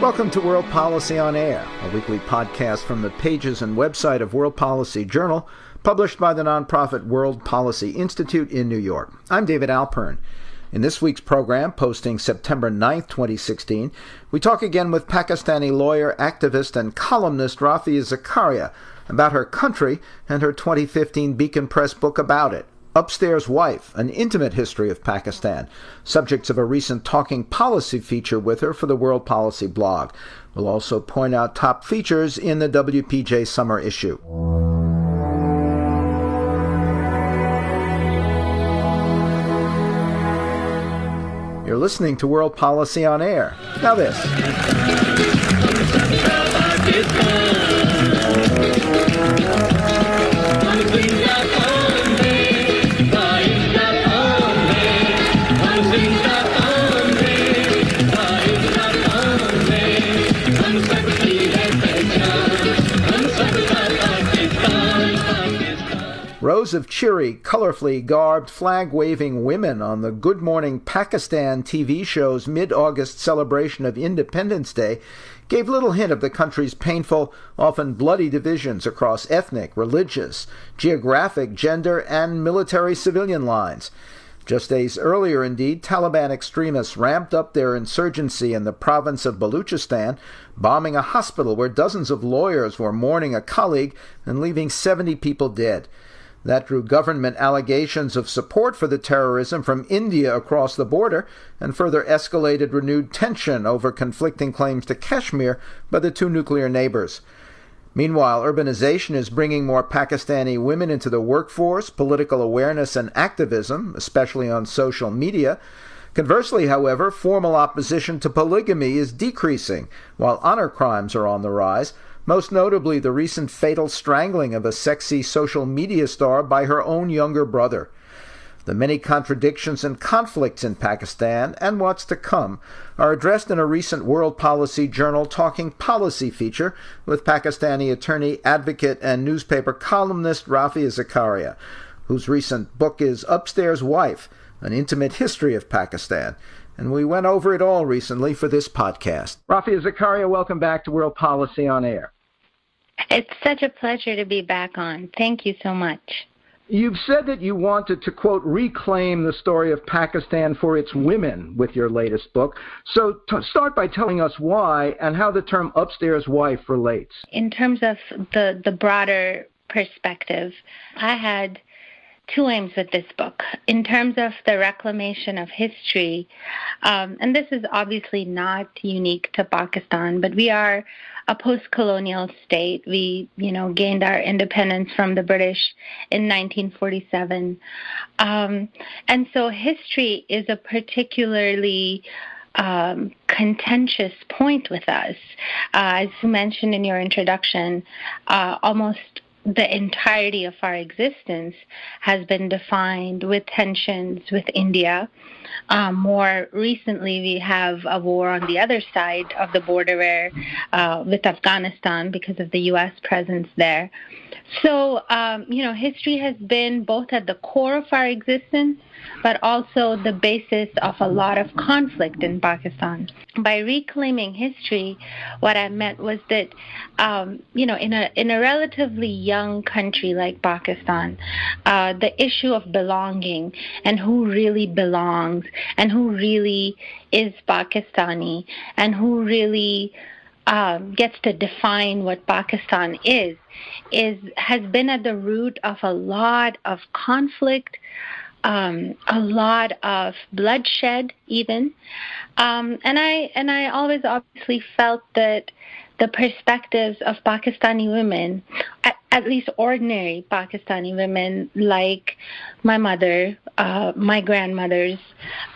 Welcome to World Policy on Air, a weekly podcast from the pages and website of World Policy Journal, published by the nonprofit World Policy Institute in New York. I'm David Alpern. In this week's program, posting September 9, 2016, we talk again with Pakistani lawyer, activist, and columnist Rafia Zakaria about her country and her 2015 Beacon Press book about it. Upstairs Wife, an intimate history of Pakistan, subjects of a recent talking policy feature with her for the World Policy blog. We'll also point out top features in the WPJ summer issue. You're listening to World Policy on Air. Now, this. Rows of cheery, colorfully garbed, flag waving women on the Good Morning Pakistan TV show's mid August celebration of Independence Day gave little hint of the country's painful, often bloody divisions across ethnic, religious, geographic, gender, and military civilian lines. Just days earlier, indeed, Taliban extremists ramped up their insurgency in the province of Baluchistan, bombing a hospital where dozens of lawyers were mourning a colleague and leaving 70 people dead. That drew government allegations of support for the terrorism from India across the border and further escalated renewed tension over conflicting claims to Kashmir by the two nuclear neighbors. Meanwhile, urbanization is bringing more Pakistani women into the workforce, political awareness, and activism, especially on social media. Conversely, however, formal opposition to polygamy is decreasing, while honor crimes are on the rise most notably the recent fatal strangling of a sexy social media star by her own younger brother. The many contradictions and conflicts in Pakistan and what's to come are addressed in a recent World Policy Journal Talking Policy feature with Pakistani attorney, advocate, and newspaper columnist Rafia Zakaria, whose recent book is Upstairs Wife An Intimate History of Pakistan and we went over it all recently for this podcast. Rafia Zakaria, welcome back to World Policy on Air. It's such a pleasure to be back on. Thank you so much. You've said that you wanted to, quote, reclaim the story of Pakistan for its women with your latest book. So t- start by telling us why and how the term upstairs wife relates. In terms of the, the broader perspective, I had two aims with this book. In terms of the reclamation of history, um, and this is obviously not unique to Pakistan, but we are a post-colonial state. We, you know, gained our independence from the British in 1947, um, and so history is a particularly um, contentious point with us. Uh, as you mentioned in your introduction, uh, almost the entirety of our existence has been defined with tensions with India. Um, more recently, we have a war on the other side of the border where, uh, with Afghanistan because of the U.S. presence there. So, um, you know, history has been both at the core of our existence but also the basis of a lot of conflict in Pakistan. By reclaiming history, what I meant was that, um, you know, in a in a relatively young country like Pakistan, uh, the issue of belonging and who really belongs and who really is Pakistani and who really um, gets to define what Pakistan is, is has been at the root of a lot of conflict, um, a lot of bloodshed, even. Um, and I and I always obviously felt that the perspectives of Pakistani women, at, at least ordinary Pakistani women, like my mother, uh, my grandmother's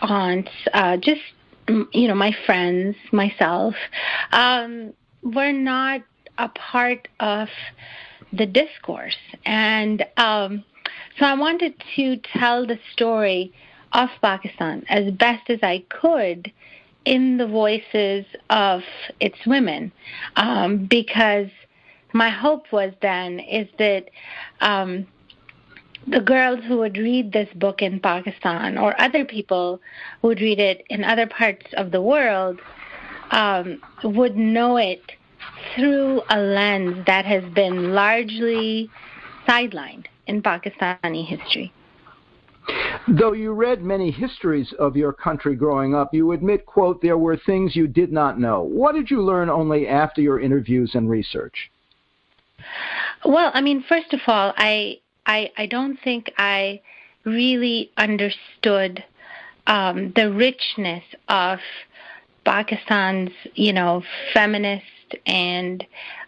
aunts, uh, just you know my friends, myself, um, were not a part of the discourse and. Um, so I wanted to tell the story of Pakistan as best as I could in the voices of its women, um, because my hope was then is that um, the girls who would read this book in Pakistan or other people who would read it in other parts of the world um, would know it through a lens that has been largely sidelined in Pakistani history. Though you read many histories of your country growing up, you admit, quote, there were things you did not know. What did you learn only after your interviews and research? Well, I mean, first of all, I I, I don't think I really understood um, the richness of Pakistan's, you know, feminist and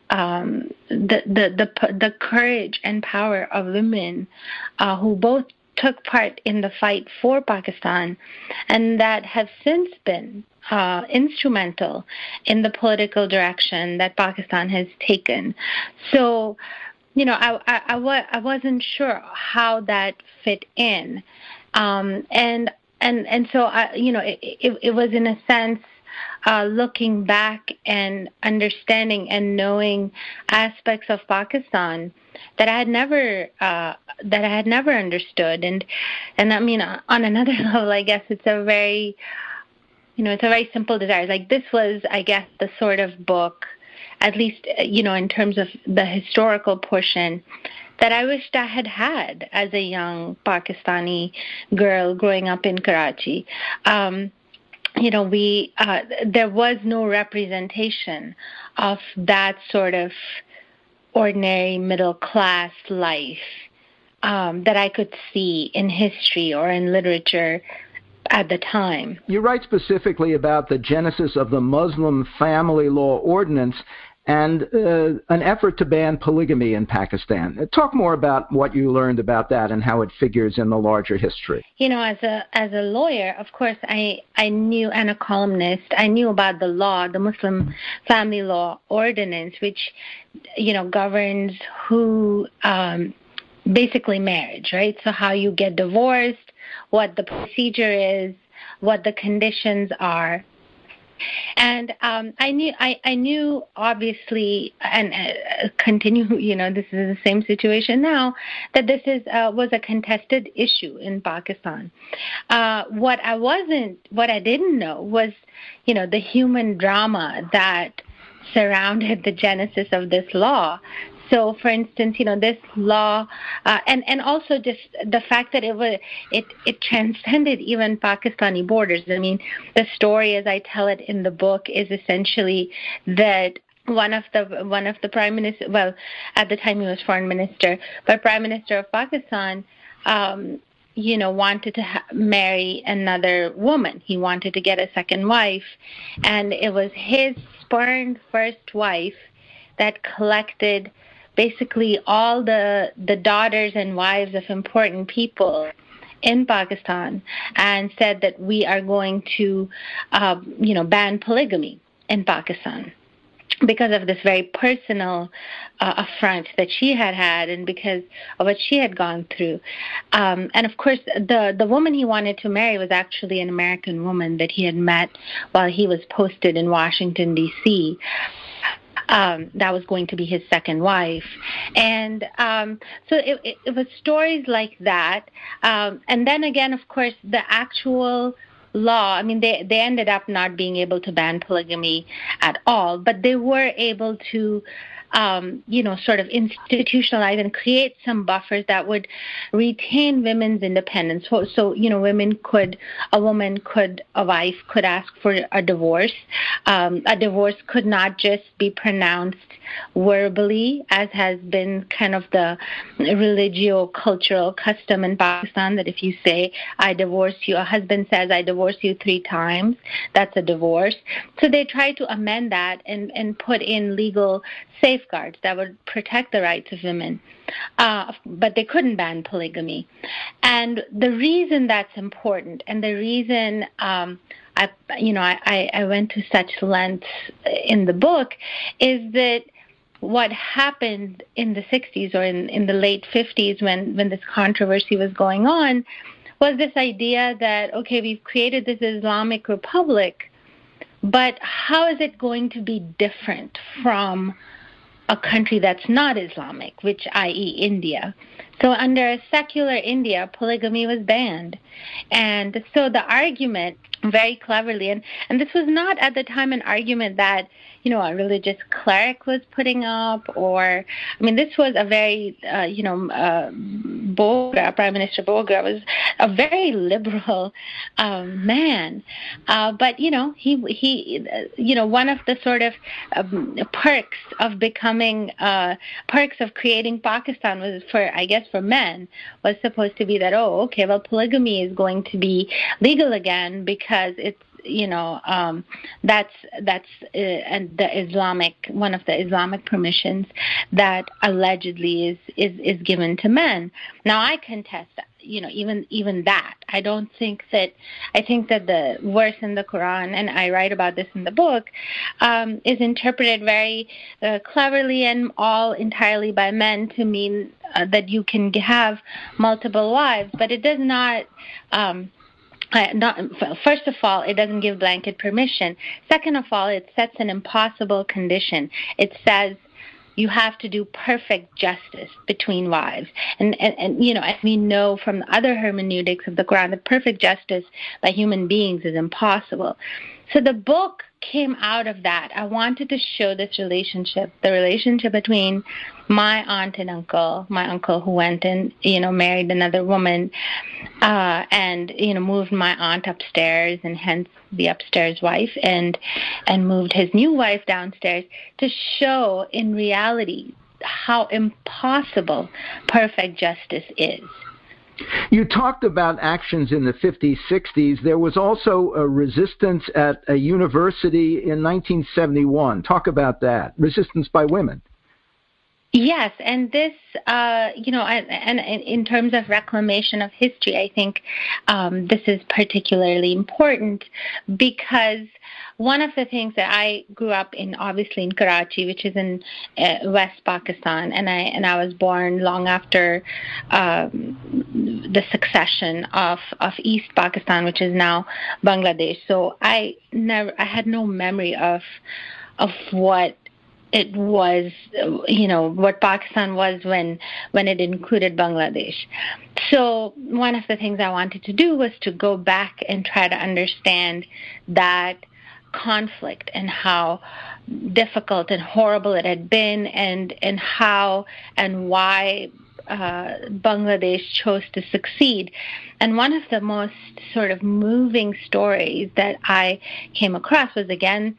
um, the, the the the courage and power of women uh, who both took part in the fight for Pakistan, and that have since been uh, instrumental in the political direction that Pakistan has taken. So, you know, I, I, I, wa- I wasn't sure how that fit in. Um, and, and, and so, I, you know, it, it, it was in a sense uh, looking back and understanding and knowing aspects of Pakistan that I had never uh, that I had never understood, and and I mean on another level, I guess it's a very you know it's a very simple desire. Like this was, I guess, the sort of book, at least you know in terms of the historical portion. That I wished I had had as a young Pakistani girl growing up in Karachi. Um, you know, we uh, there was no representation of that sort of ordinary middle class life um, that I could see in history or in literature at the time. You write specifically about the genesis of the Muslim family law ordinance and uh, an effort to ban polygamy in Pakistan. Talk more about what you learned about that and how it figures in the larger history. You know, as a as a lawyer, of course, I I knew and a columnist, I knew about the law, the Muslim family law ordinance, which you know governs who. Um, basically marriage, right? So how you get divorced, what the procedure is, what the conditions are, and um, I knew, I, I knew obviously, and uh, continue. You know, this is the same situation now. That this is uh, was a contested issue in Pakistan. Uh, what I wasn't, what I didn't know was, you know, the human drama that surrounded the genesis of this law so, for instance, you know this law, uh, and and also just the fact that it was it it transcended even Pakistani borders. I mean, the story, as I tell it in the book, is essentially that one of the one of the prime minister well at the time he was foreign minister but prime minister of pakistan um you know wanted to ha- marry another woman he wanted to get a second wife and it was his spurned first wife that collected basically all the the daughters and wives of important people in Pakistan and said that we are going to, uh, you know, ban polygamy in Pakistan because of this very personal uh, affront that she had had and because of what she had gone through. Um, and of course, the, the woman he wanted to marry was actually an American woman that he had met while he was posted in Washington, D.C um, that was going to be his second wife. And um, so it, it, it was stories like that. Um, and then again, of course, the actual law i mean they they ended up not being able to ban polygamy at all but they were able to um, you know, sort of institutionalize and create some buffers that would retain women's independence. So, so, you know, women could, a woman could, a wife could ask for a divorce. Um, a divorce could not just be pronounced verbally, as has been kind of the religio-cultural custom in Pakistan that if you say, I divorce you, a husband says, I divorce you three times, that's a divorce. So they try to amend that and, and put in legal safeguards that would protect the rights of women. Uh, but they couldn't ban polygamy. And the reason that's important and the reason um, I, you know, I, I went to such lengths in the book is that what happened in the 60s or in, in the late 50s when, when this controversy was going on was this idea that, okay, we've created this Islamic Republic, but how is it going to be different from a country that's not Islamic, which i.e. India. So under secular India, polygamy was banned. And so the argument very cleverly. And and this was not at the time an argument that you know a religious cleric was putting up or i mean this was a very uh, you know uh, prime minister Bogra was a very liberal um, man. Uh, but you know he he you know one of the sort of um, perks of becoming uh, perks of creating pakistan was for i guess for men was supposed to be that oh okay well polygamy is going to be legal again because it's you know um, that's that's uh, and the Islamic one of the Islamic permissions that allegedly is is is given to men. Now I contest that. You know, even even that, I don't think that. I think that the verse in the Quran, and I write about this in the book, um, is interpreted very uh, cleverly and all entirely by men to mean uh, that you can have multiple wives, but it does not. Um, uh, not, first of all, it doesn't give blanket permission. Second of all, it sets an impossible condition. It says you have to do perfect justice between wives. And, and, and you know, as we know from the other hermeneutics of the Quran, that perfect justice by human beings is impossible. So the book came out of that. I wanted to show this relationship, the relationship between my aunt and uncle, my uncle who went and, you know, married another woman, uh, and, you know, moved my aunt upstairs and hence the upstairs wife and, and moved his new wife downstairs to show in reality how impossible perfect justice is. You talked about actions in the 50s, 60s. There was also a resistance at a university in 1971. Talk about that. Resistance by women. Yes, and this, uh, you know, and, and, in terms of reclamation of history, I think um, this is particularly important because one of the things that I grew up in, obviously in Karachi, which is in uh, West Pakistan, and I and I was born long after um, the succession of of East Pakistan, which is now Bangladesh. So I never, I had no memory of of what it was you know what Pakistan was when when it included Bangladesh. So one of the things I wanted to do was to go back and try to understand that conflict and how difficult and horrible it had been and and how and why uh, Bangladesh chose to succeed. And one of the most sort of moving stories that I came across was again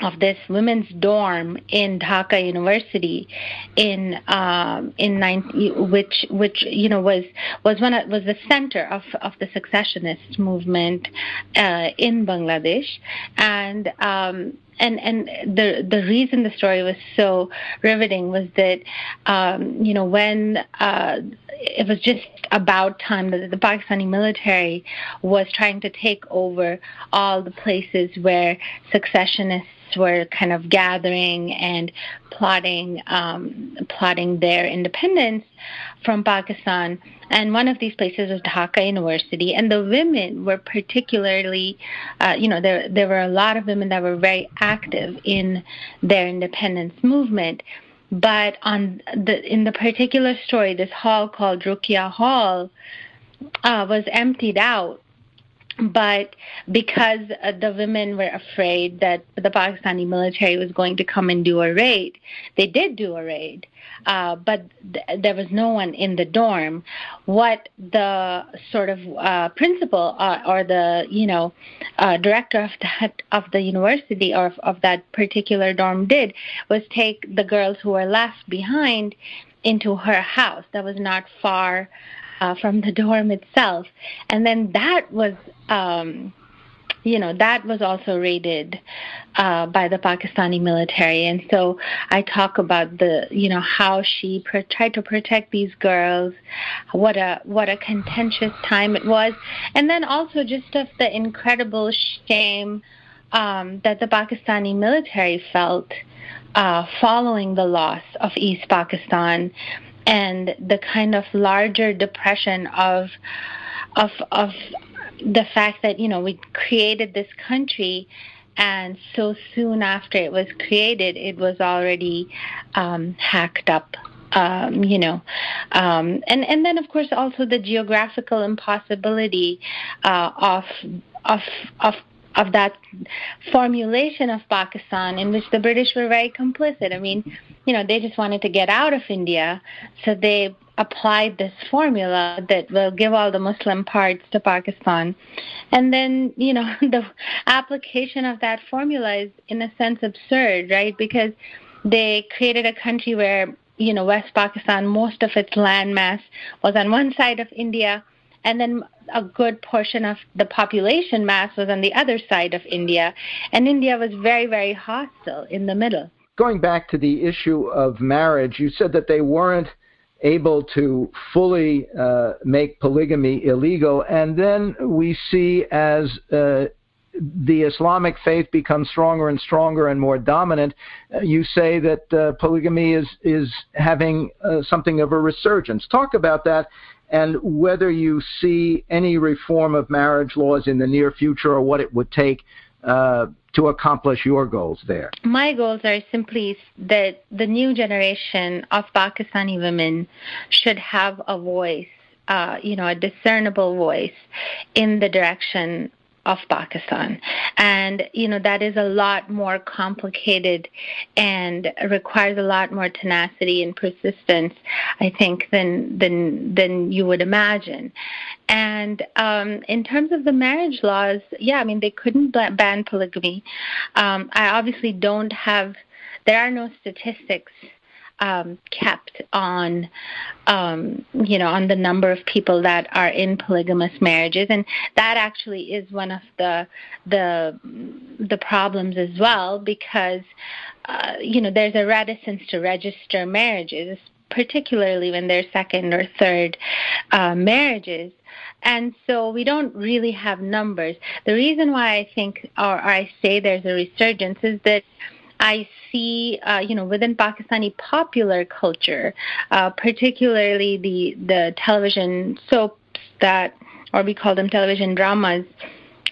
of this women's dorm in Dhaka University in um, in 19, which which you know was was one of, was the center of of the secessionist movement uh, in Bangladesh. And um, and and the the reason the story was so riveting was that um, you know when uh, it was just about time that the Pakistani military was trying to take over all the places where secessionists were kind of gathering and plotting um, plotting their independence from Pakistan. And one of these places was Dhaka University, and the women were particularly, uh, you know, there there were a lot of women that were very active in their independence movement. But on the in the particular story, this hall called Rokeya Hall uh, was emptied out but because uh, the women were afraid that the Pakistani military was going to come and do a raid, they did do a raid, uh, but th- there was no one in the dorm. What the sort of uh, principal uh, or the you know uh, director of that of the university or of, of that particular dorm did was take the girls who were left behind into her house that was not far uh, from the dorm itself. And then that was, um, you know, that was also raided uh, by the Pakistani military. And so I talk about the, you know, how she tried to protect these girls, what a what a contentious time it was, and then also just of the incredible shame um, that the Pakistani military felt. Uh, following the loss of East Pakistan, and the kind of larger depression of of of the fact that you know we created this country and so soon after it was created, it was already um, hacked up um, you know, um, and and then of course also the geographical impossibility uh, of of of of that formulation of Pakistan in which the British were very complicit. I mean, you know, they just wanted to get out of India, so they applied this formula that will give all the Muslim parts to Pakistan. And then, you know, the application of that formula is in a sense absurd, right? Because they created a country where, you know, West Pakistan, most of its landmass was on one side of India, and then a good portion of the population mass was on the other side of India, and India was very, very hostile in the middle. Going back to the issue of marriage, you said that they weren't able to fully uh, make polygamy illegal, and then we see as uh, the Islamic faith becomes stronger and stronger and more dominant, uh, you say that uh, polygamy is is having uh, something of a resurgence. Talk about that and whether you see any reform of marriage laws in the near future or what it would take uh, to accomplish your goals there? My goals are simply that the new generation of Pakistani women should have a voice, uh, you know, a discernible voice in the direction of Pakistan. And, you know, that is a lot more complicated and requires a lot more tenacity and persistence, I think, than, than, than you would imagine. And um, in terms of the marriage laws, yeah, I mean, they couldn't ban polygamy. Um, I obviously don't have, there are no statistics um, kept on, um, you know, on the number of people that are in polygamous marriages, and that actually is one of the the the problems as well because, uh, you know, there's a reticence to register marriages, particularly when they're second or third uh, marriages. And so we don't really have numbers. The reason why I think, or I say there's a resurgence, is that I see, uh, you know, within Pakistani popular culture, uh, particularly the the television soaps that, or we call them television dramas.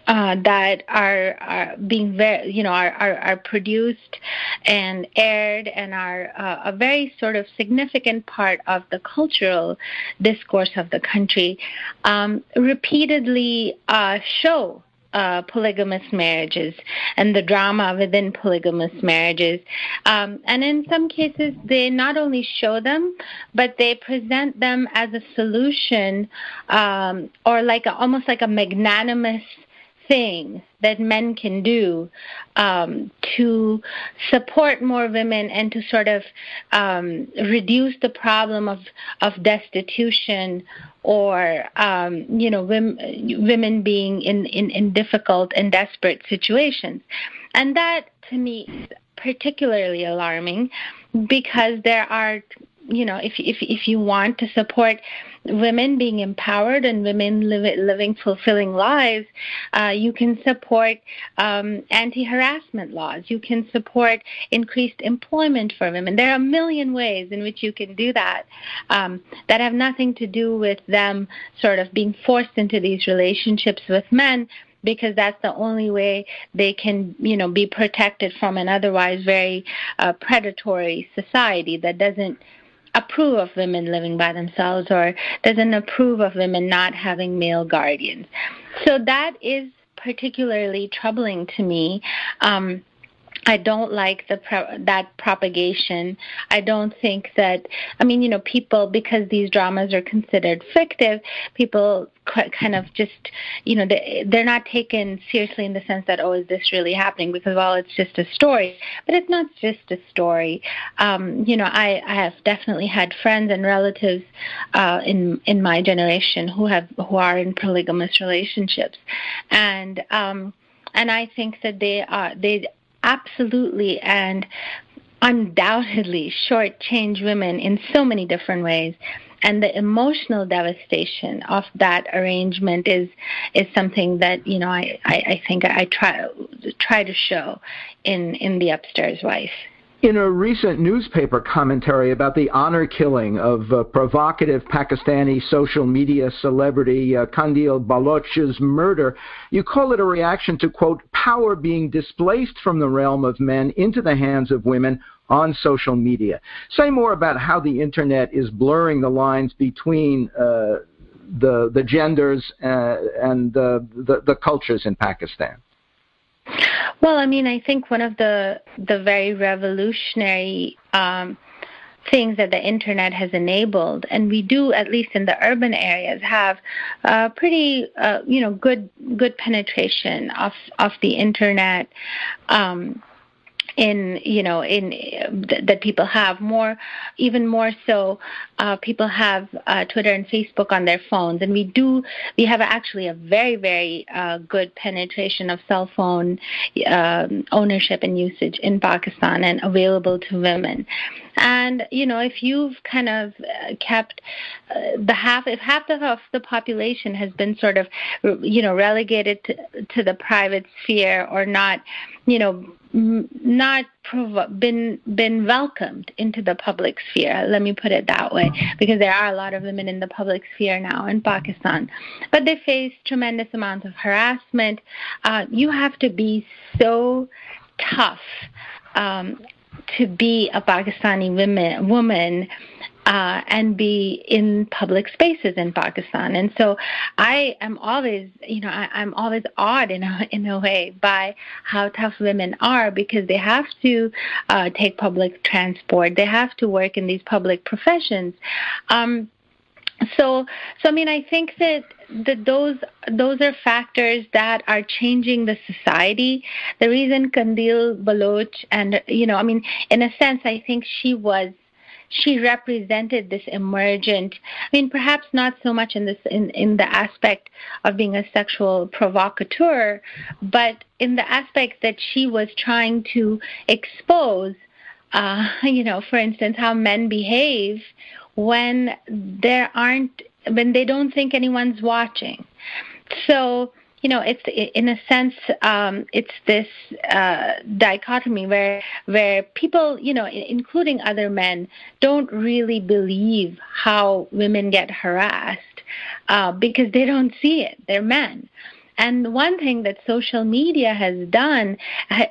Uh, that are, are being very, you know, are, are, are produced and aired and are uh, a very sort of significant part of the cultural discourse of the country, um, repeatedly uh, show uh, polygamous marriages and the drama within polygamous marriages. Um, and in some cases, they not only show them, but they present them as a solution um, or like a, almost like a magnanimous thing that men can do um, to support more women and to sort of um, reduce the problem of of destitution or um, you know women, women being in, in, in difficult and desperate situations, and that to me is particularly alarming because there are you know, if if if you want to support women being empowered and women live, living fulfilling lives, uh, you can support um, anti-harassment laws. You can support increased employment for women. There are a million ways in which you can do that um, that have nothing to do with them sort of being forced into these relationships with men because that's the only way they can, you know, be protected from an otherwise very uh, predatory society that doesn't approve of women living by themselves or doesn't approve of women not having male guardians. So that is particularly troubling to me. Um, I don't like the pro- that propagation. I don't think that I mean, you know, people because these dramas are considered fictive, people kind of just, you know, they, they're not taken seriously in the sense that oh, is this really happening? Because well, it's just a story, but it's not just a story. Um, you know, I, I have definitely had friends and relatives uh, in in my generation who have who are in polygamous relationships, and um, and I think that they are they absolutely and undoubtedly shortchange women in so many different ways and the emotional devastation of that arrangement is is something that you know I, I, I think I try try to show in in the upstairs wife. In a recent newspaper commentary about the honor killing of uh, provocative Pakistani social media celebrity uh, Qandeel Baloch's murder, you call it a reaction to, quote, power being displaced from the realm of men into the hands of women on social media. Say more about how the internet is blurring the lines between uh, the, the genders uh, and the, the cultures in Pakistan. Well, I mean, I think one of the the very revolutionary um, things that the internet has enabled, and we do, at least in the urban areas, have uh, pretty, uh, you know, good good penetration of of the internet. Um, in you know in th- that people have more even more so uh, people have uh, Twitter and Facebook on their phones. And we do we have actually a very very uh, good penetration of cell phone um, ownership and usage in Pakistan and available to women. And you know if you've kind of uh, kept uh, the half if half of the population has been sort of you know relegated to, to the private sphere or not you know not prov- been been welcomed into the public sphere. Let me put it that way, because there are a lot of women in the public sphere now in Pakistan, but they face tremendous amounts of harassment. Uh, you have to be so tough um, to be a Pakistani women, woman uh, and be in public spaces in Pakistan. And so I am always, you know, I, am always awed in a, in a way by how tough women are because they have to uh, take public transport, they have to work in these public professions. Um, so, so I mean, I think that that those those are factors that are changing the society. The reason Qandeel Baloch and you know, I mean, in a sense, I think she was she represented this emergent i mean perhaps not so much in this in, in the aspect of being a sexual provocateur but in the aspect that she was trying to expose uh, you know for instance how men behave when there aren't when they don't think anyone's watching. So you know, it's in a sense, um, it's this uh, dichotomy where where people, you know, including other men, don't really believe how women get harassed uh, because they don't see it. They're men. And one thing that social media has done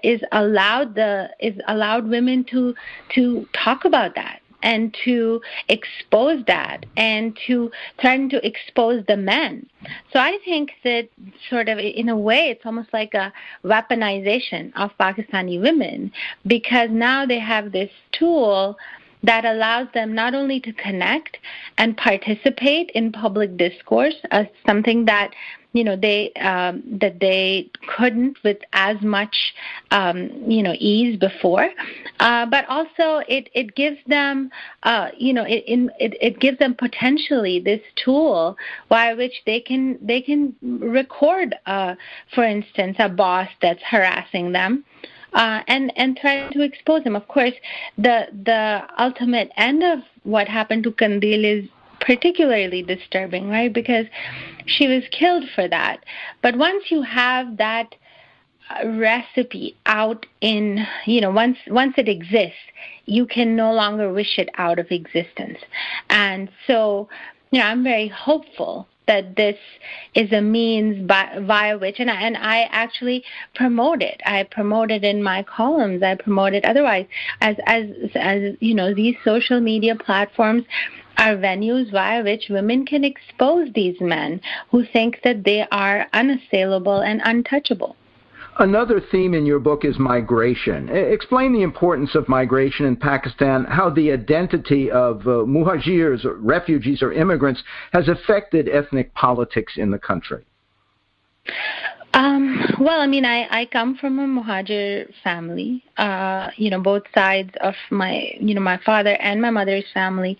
is allowed the is allowed women to to talk about that and to expose that and to threaten to expose the men. So I think that sort of in a way it's almost like a weaponization of Pakistani women because now they have this tool that allows them not only to connect and participate in public discourse as something that you know they um, that they couldn't with as much um, you know ease before, uh, but also it it gives them uh, you know it, it it gives them potentially this tool by which they can they can record, uh, for instance, a boss that's harassing them. Uh, and and try to expose them. Of course, the the ultimate end of what happened to Qandeel is particularly disturbing, right? Because she was killed for that. But once you have that uh, recipe out in, you know, once once it exists, you can no longer wish it out of existence. And so, you know, I'm very hopeful that this is a means by, via which, and I, and I actually promote it. I promote it in my columns. I promote it otherwise as as as you know these social media platforms are venues via which women can expose these men who think that they are unassailable and untouchable. Another theme in your book is migration. Explain the importance of migration in Pakistan, how the identity of uh, muhajirs, or refugees, or immigrants has affected ethnic politics in the country. Um, well, I mean, I, I come from a Muhajir family. Uh, you know, both sides of my, you know, my father and my mother's family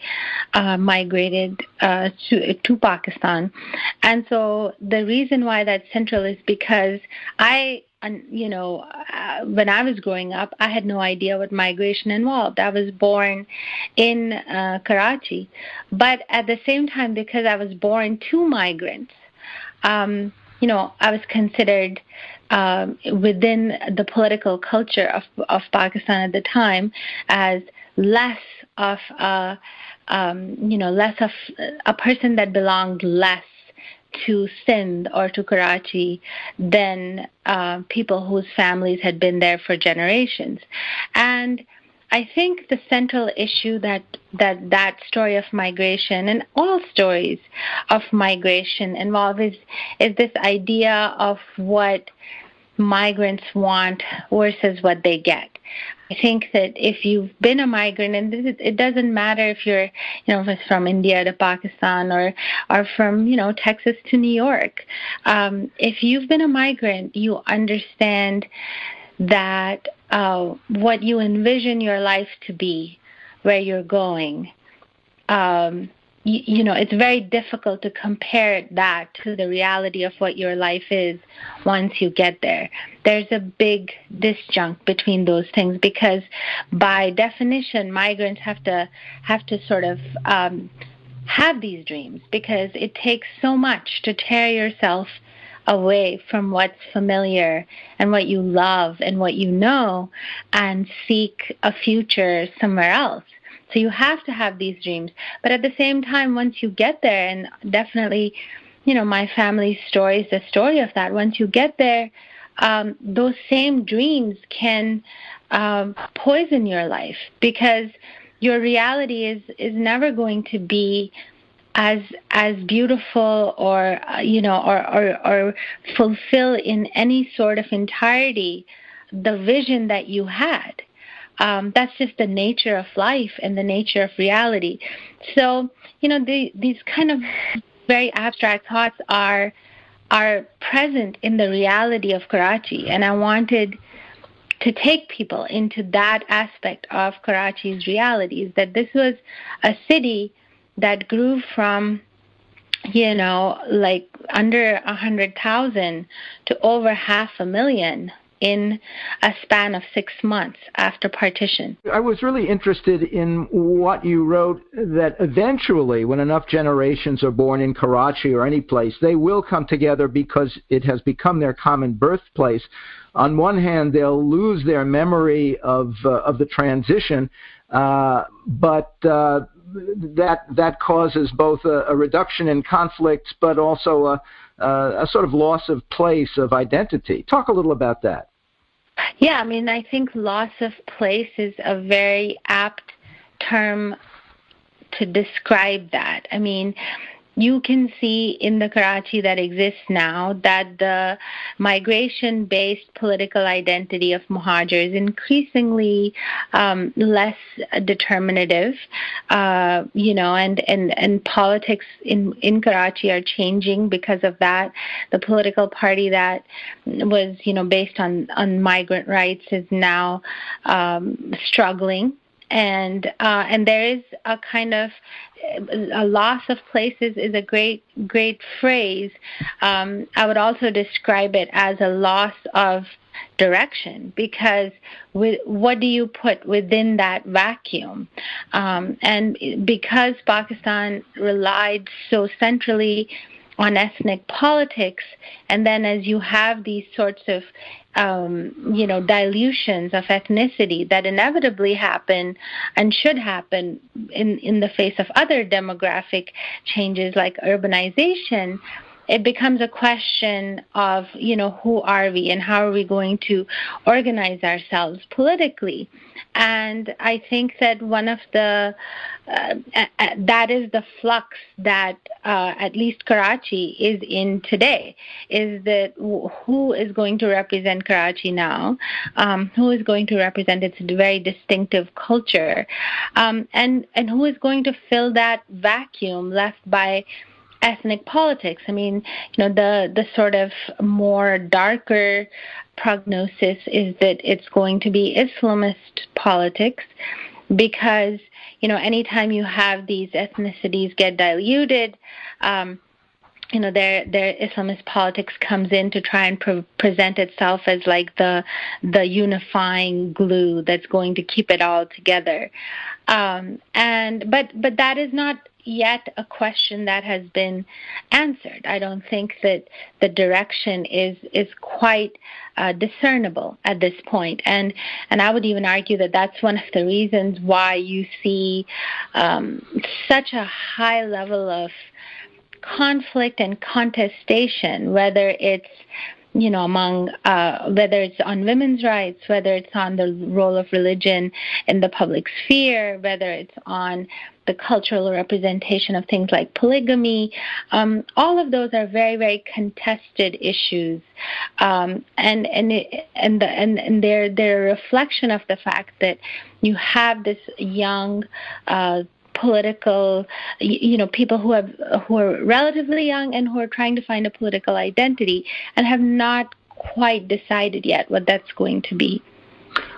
uh, migrated uh, to to Pakistan, and so the reason why that's central is because I you know, uh, when I was growing up, I had no idea what migration involved. I was born in uh, Karachi, but at the same time, because I was born to migrants, um, you know, I was considered um, within the political culture of, of Pakistan at the time as less of a, um, you know, less of a person that belonged less to Sindh or to Karachi than uh, people whose families had been there for generations. And I think the central issue that that that story of migration and all stories of migration involve is is this idea of what migrants want versus what they get. I think that if you've been a migrant, and it doesn't matter if you're, you know, from India to Pakistan or, or from, you know, Texas to New York, um, if you've been a migrant, you understand that uh, what you envision your life to be, where you're going. Um, you, you know, it's very difficult to compare that to the reality of what your life is once you get there. There's a big disjunct between those things because, by definition, migrants have to have to sort of um, have these dreams because it takes so much to tear yourself away from what's familiar and what you love and what you know and seek a future somewhere else. So you have to have these dreams. But at the same time, once you get there, and definitely, you know, my family's story is the story of that. Once you get there, um, those same dreams can um, poison your life because your reality is is never going to be as as beautiful or uh, you know or, or or fulfill in any sort of entirety the vision that you had um, that's just the nature of life and the nature of reality. So you know the, these kind of very abstract thoughts are are present in the reality of Karachi. And I wanted to take people into that aspect of Karachi's realities that this was a city that grew from you know like under a hundred thousand to over half a million in a span of six months after partition. I was really interested in what you wrote that eventually, when enough generations are born in Karachi or any place, they will come together because it has become their common birthplace. On one hand, they'll lose their memory of uh, of the transition, uh, but uh, that that causes both a, a reduction in conflicts, but also a, a, a sort of loss of place of identity. Talk a little about that. Yeah, I mean, I think loss of place is a very apt term to describe that. I mean, you can see in the Karachi that exists now that the migration based political identity of Muhajir is increasingly um, less determinative, uh, you know, and, and, and politics in, in Karachi are changing because of that. The political party that was, you know, based on, on migrant rights is now um, struggling and uh, and there is a kind of a loss of places is a great great phrase. Um, I would also describe it as a loss of direction because with, what do you put within that vacuum? Um, and because Pakistan relied so centrally on ethnic politics, and then as you have these sorts of um, you know, dilutions of ethnicity that inevitably happen and should happen in, in the face of other demographic changes like urbanization, it becomes a question of, you know, who are we and how are we going to organize ourselves politically. And I think that one of the, uh, that is the flux that uh, at least Karachi is in today, is that who is going to represent Karachi now, um, who is going to represent its very distinctive culture, um, and, and who is going to fill that vacuum left by ethnic politics. I mean, you know, the the sort of more darker prognosis is that it's going to be Islamist politics because you know anytime you have these ethnicities get diluted um, you know their their Islamist politics comes in to try and pre- present itself as like the the unifying glue that's going to keep it all together Um, and but but that is not yet a question that has been answered. I don't think that the direction is is quite uh, discernible at this point, and and I would even argue that that's one of the reasons why you see um, such a high level of conflict and contestation, whether it's you know, among uh, whether it's on women's rights, whether it's on the role of religion in the public sphere, whether it's on the cultural representation of things like polygamy. Um, all of those are very, very contested issues, um, and and it, and, the, and and they're they're a reflection of the fact that you have this young. Uh, political you know people who have who are relatively young and who are trying to find a political identity and have not quite decided yet what that's going to be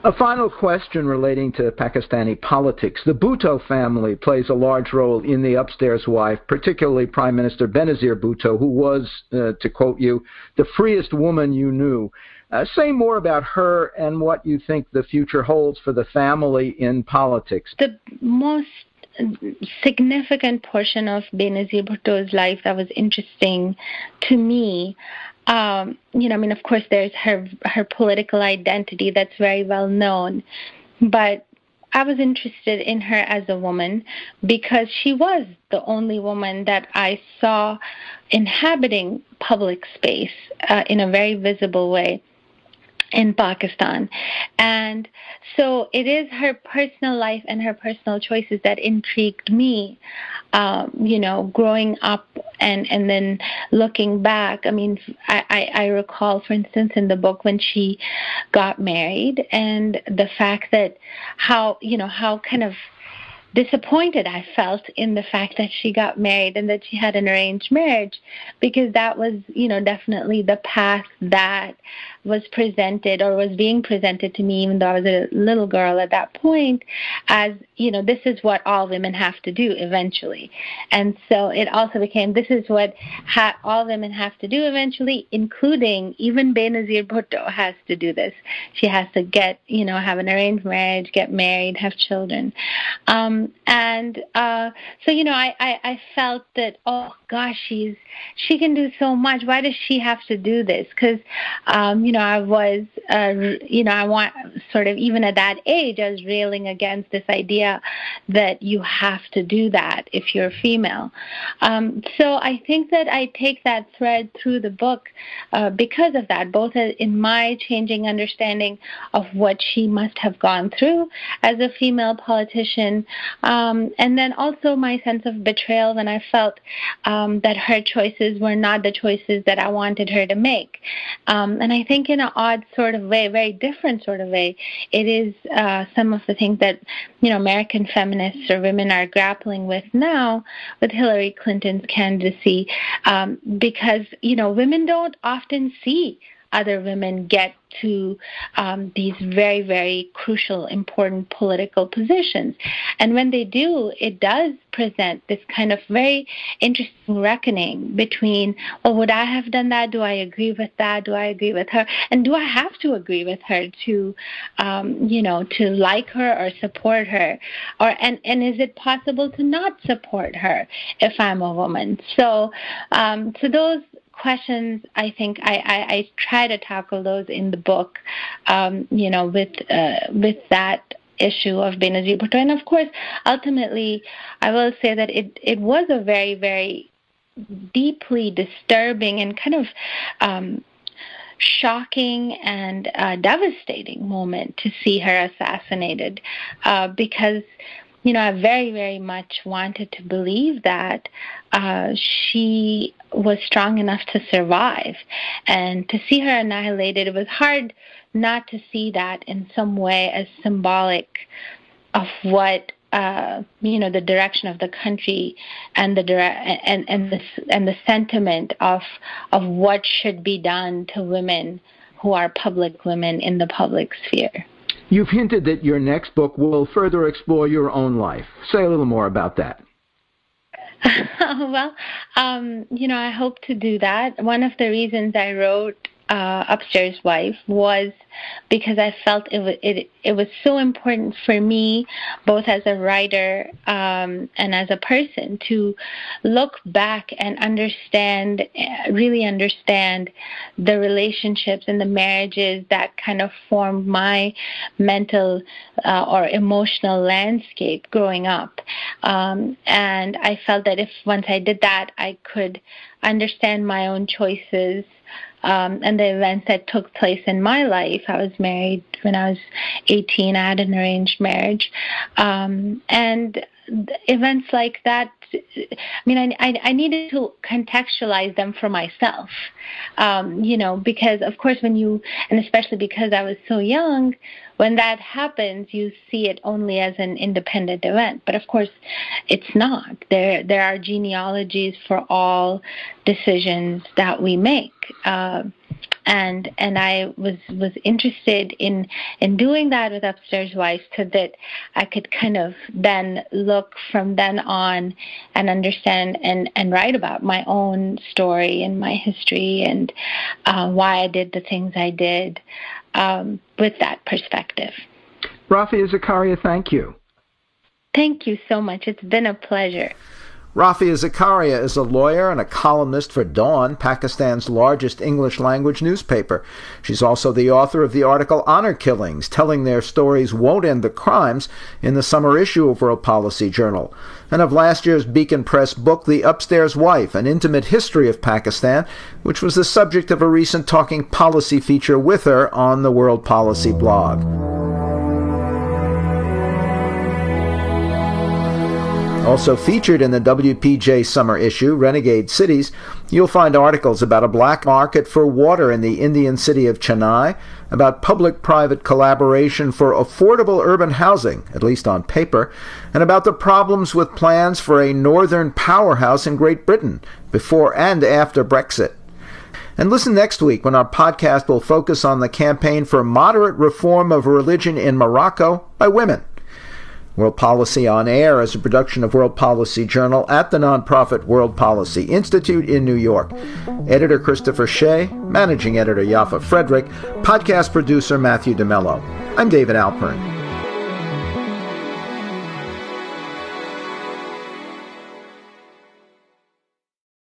a final question relating to Pakistani politics. The Bhutto family plays a large role in the upstairs wife, particularly Prime Minister Benazir Bhutto, who was, uh, to quote you, the freest woman you knew. Uh, say more about her and what you think the future holds for the family in politics. The most significant portion of Benazir Bhutto's life that was interesting to me. Um, you know, I mean, of course, there's her her political identity that's very well known, but I was interested in her as a woman because she was the only woman that I saw inhabiting public space uh, in a very visible way in Pakistan. And so it is her personal life and her personal choices that intrigued me. Um, you know, growing up and and then looking back. I mean, I, I, I recall, for instance, in the book when she got married, and the fact that how you know how kind of disappointed I felt in the fact that she got married and that she had an arranged marriage because that was, you know, definitely the path that was presented or was being presented to me even though I was a little girl at that point as, you know, this is what all women have to do eventually. And so it also became this is what ha- all women have to do eventually, including even Benazir Bhutto has to do this. She has to get, you know, have an arranged marriage, get married, have children. Um, and uh, so, you know, I, I, I felt that, oh gosh, she's she can do so much. Why does she have to do this? Because, um, you know, I was, uh, you know, I want sort of even at that age, I was railing against this idea that you have to do that if you're female. Um, so I think that I take that thread through the book uh, because of that, both in my changing understanding of what she must have gone through as a female politician, um, and then also my sense of betrayal when I felt um, that her choices were not the choices that I wanted her to make. Um, and I think think in an odd sort of way, very different sort of way, it is uh, some of the things that you know American feminists or women are grappling with now with Hillary Clinton's candidacy, um, because you know women don't often see other women get to um, these very, very crucial, important political positions. And when they do, it does present this kind of very interesting reckoning between, well, would I have done that? Do I agree with that? Do I agree with her? And do I have to agree with her to, um, you know, to like her or support her? Or and and is it possible to not support her if I'm a woman? So, um, so those questions, I think I, I, I try to tackle those in the book, um, you know, with uh, with that issue of Benazir Bhutto. And of course, ultimately, I will say that it, it was a very, very deeply disturbing and kind of um, shocking and uh, devastating moment to see her assassinated uh, because you know, I very, very much wanted to believe that uh, she was strong enough to survive. And to see her annihilated, it was hard not to see that in some way as symbolic of what uh, you know the direction of the country and the dire- and and the and the sentiment of of what should be done to women who are public women in the public sphere. You've hinted that your next book will further explore your own life. Say a little more about that. well, um, you know, I hope to do that. One of the reasons I wrote uh, upstairs wife was because I felt it, it it was so important for me, both as a writer um, and as a person, to look back and understand, really understand the relationships and the marriages that kind of formed my mental uh, or emotional landscape growing up. Um, and I felt that if once I did that, I could understand my own choices um, and the events that took place in my life. I was married when I was 18. I had an arranged marriage, um, and events like that I mean, I, I, I needed to contextualize them for myself, um, you know, because of course when you, and especially because I was so young, when that happens, you see it only as an independent event. But of course, it's not. There, there are genealogies for all decisions that we make. Uh, and and I was was interested in in doing that with Upstairs Wife so that I could kind of then look from then on and understand and and write about my own story and my history and uh, why I did the things I did um, with that perspective. Rafia Zakaria, thank you. Thank you so much. It's been a pleasure. Rafia Zakaria is a lawyer and a columnist for Dawn, Pakistan's largest English language newspaper. She's also the author of the article Honor Killings, telling their stories won't end the crimes in the summer issue of World Policy Journal, and of last year's Beacon Press book The Upstairs Wife, an intimate history of Pakistan, which was the subject of a recent Talking Policy feature with her on the World Policy blog. Also featured in the WPJ summer issue, Renegade Cities, you'll find articles about a black market for water in the Indian city of Chennai, about public private collaboration for affordable urban housing, at least on paper, and about the problems with plans for a northern powerhouse in Great Britain before and after Brexit. And listen next week when our podcast will focus on the campaign for moderate reform of religion in Morocco by women. World Policy on Air is a production of World Policy Journal at the nonprofit World Policy Institute in New York. Editor Christopher Shea, managing editor Yaffa Fredrick, podcast producer Matthew DeMello. I'm David Alpern.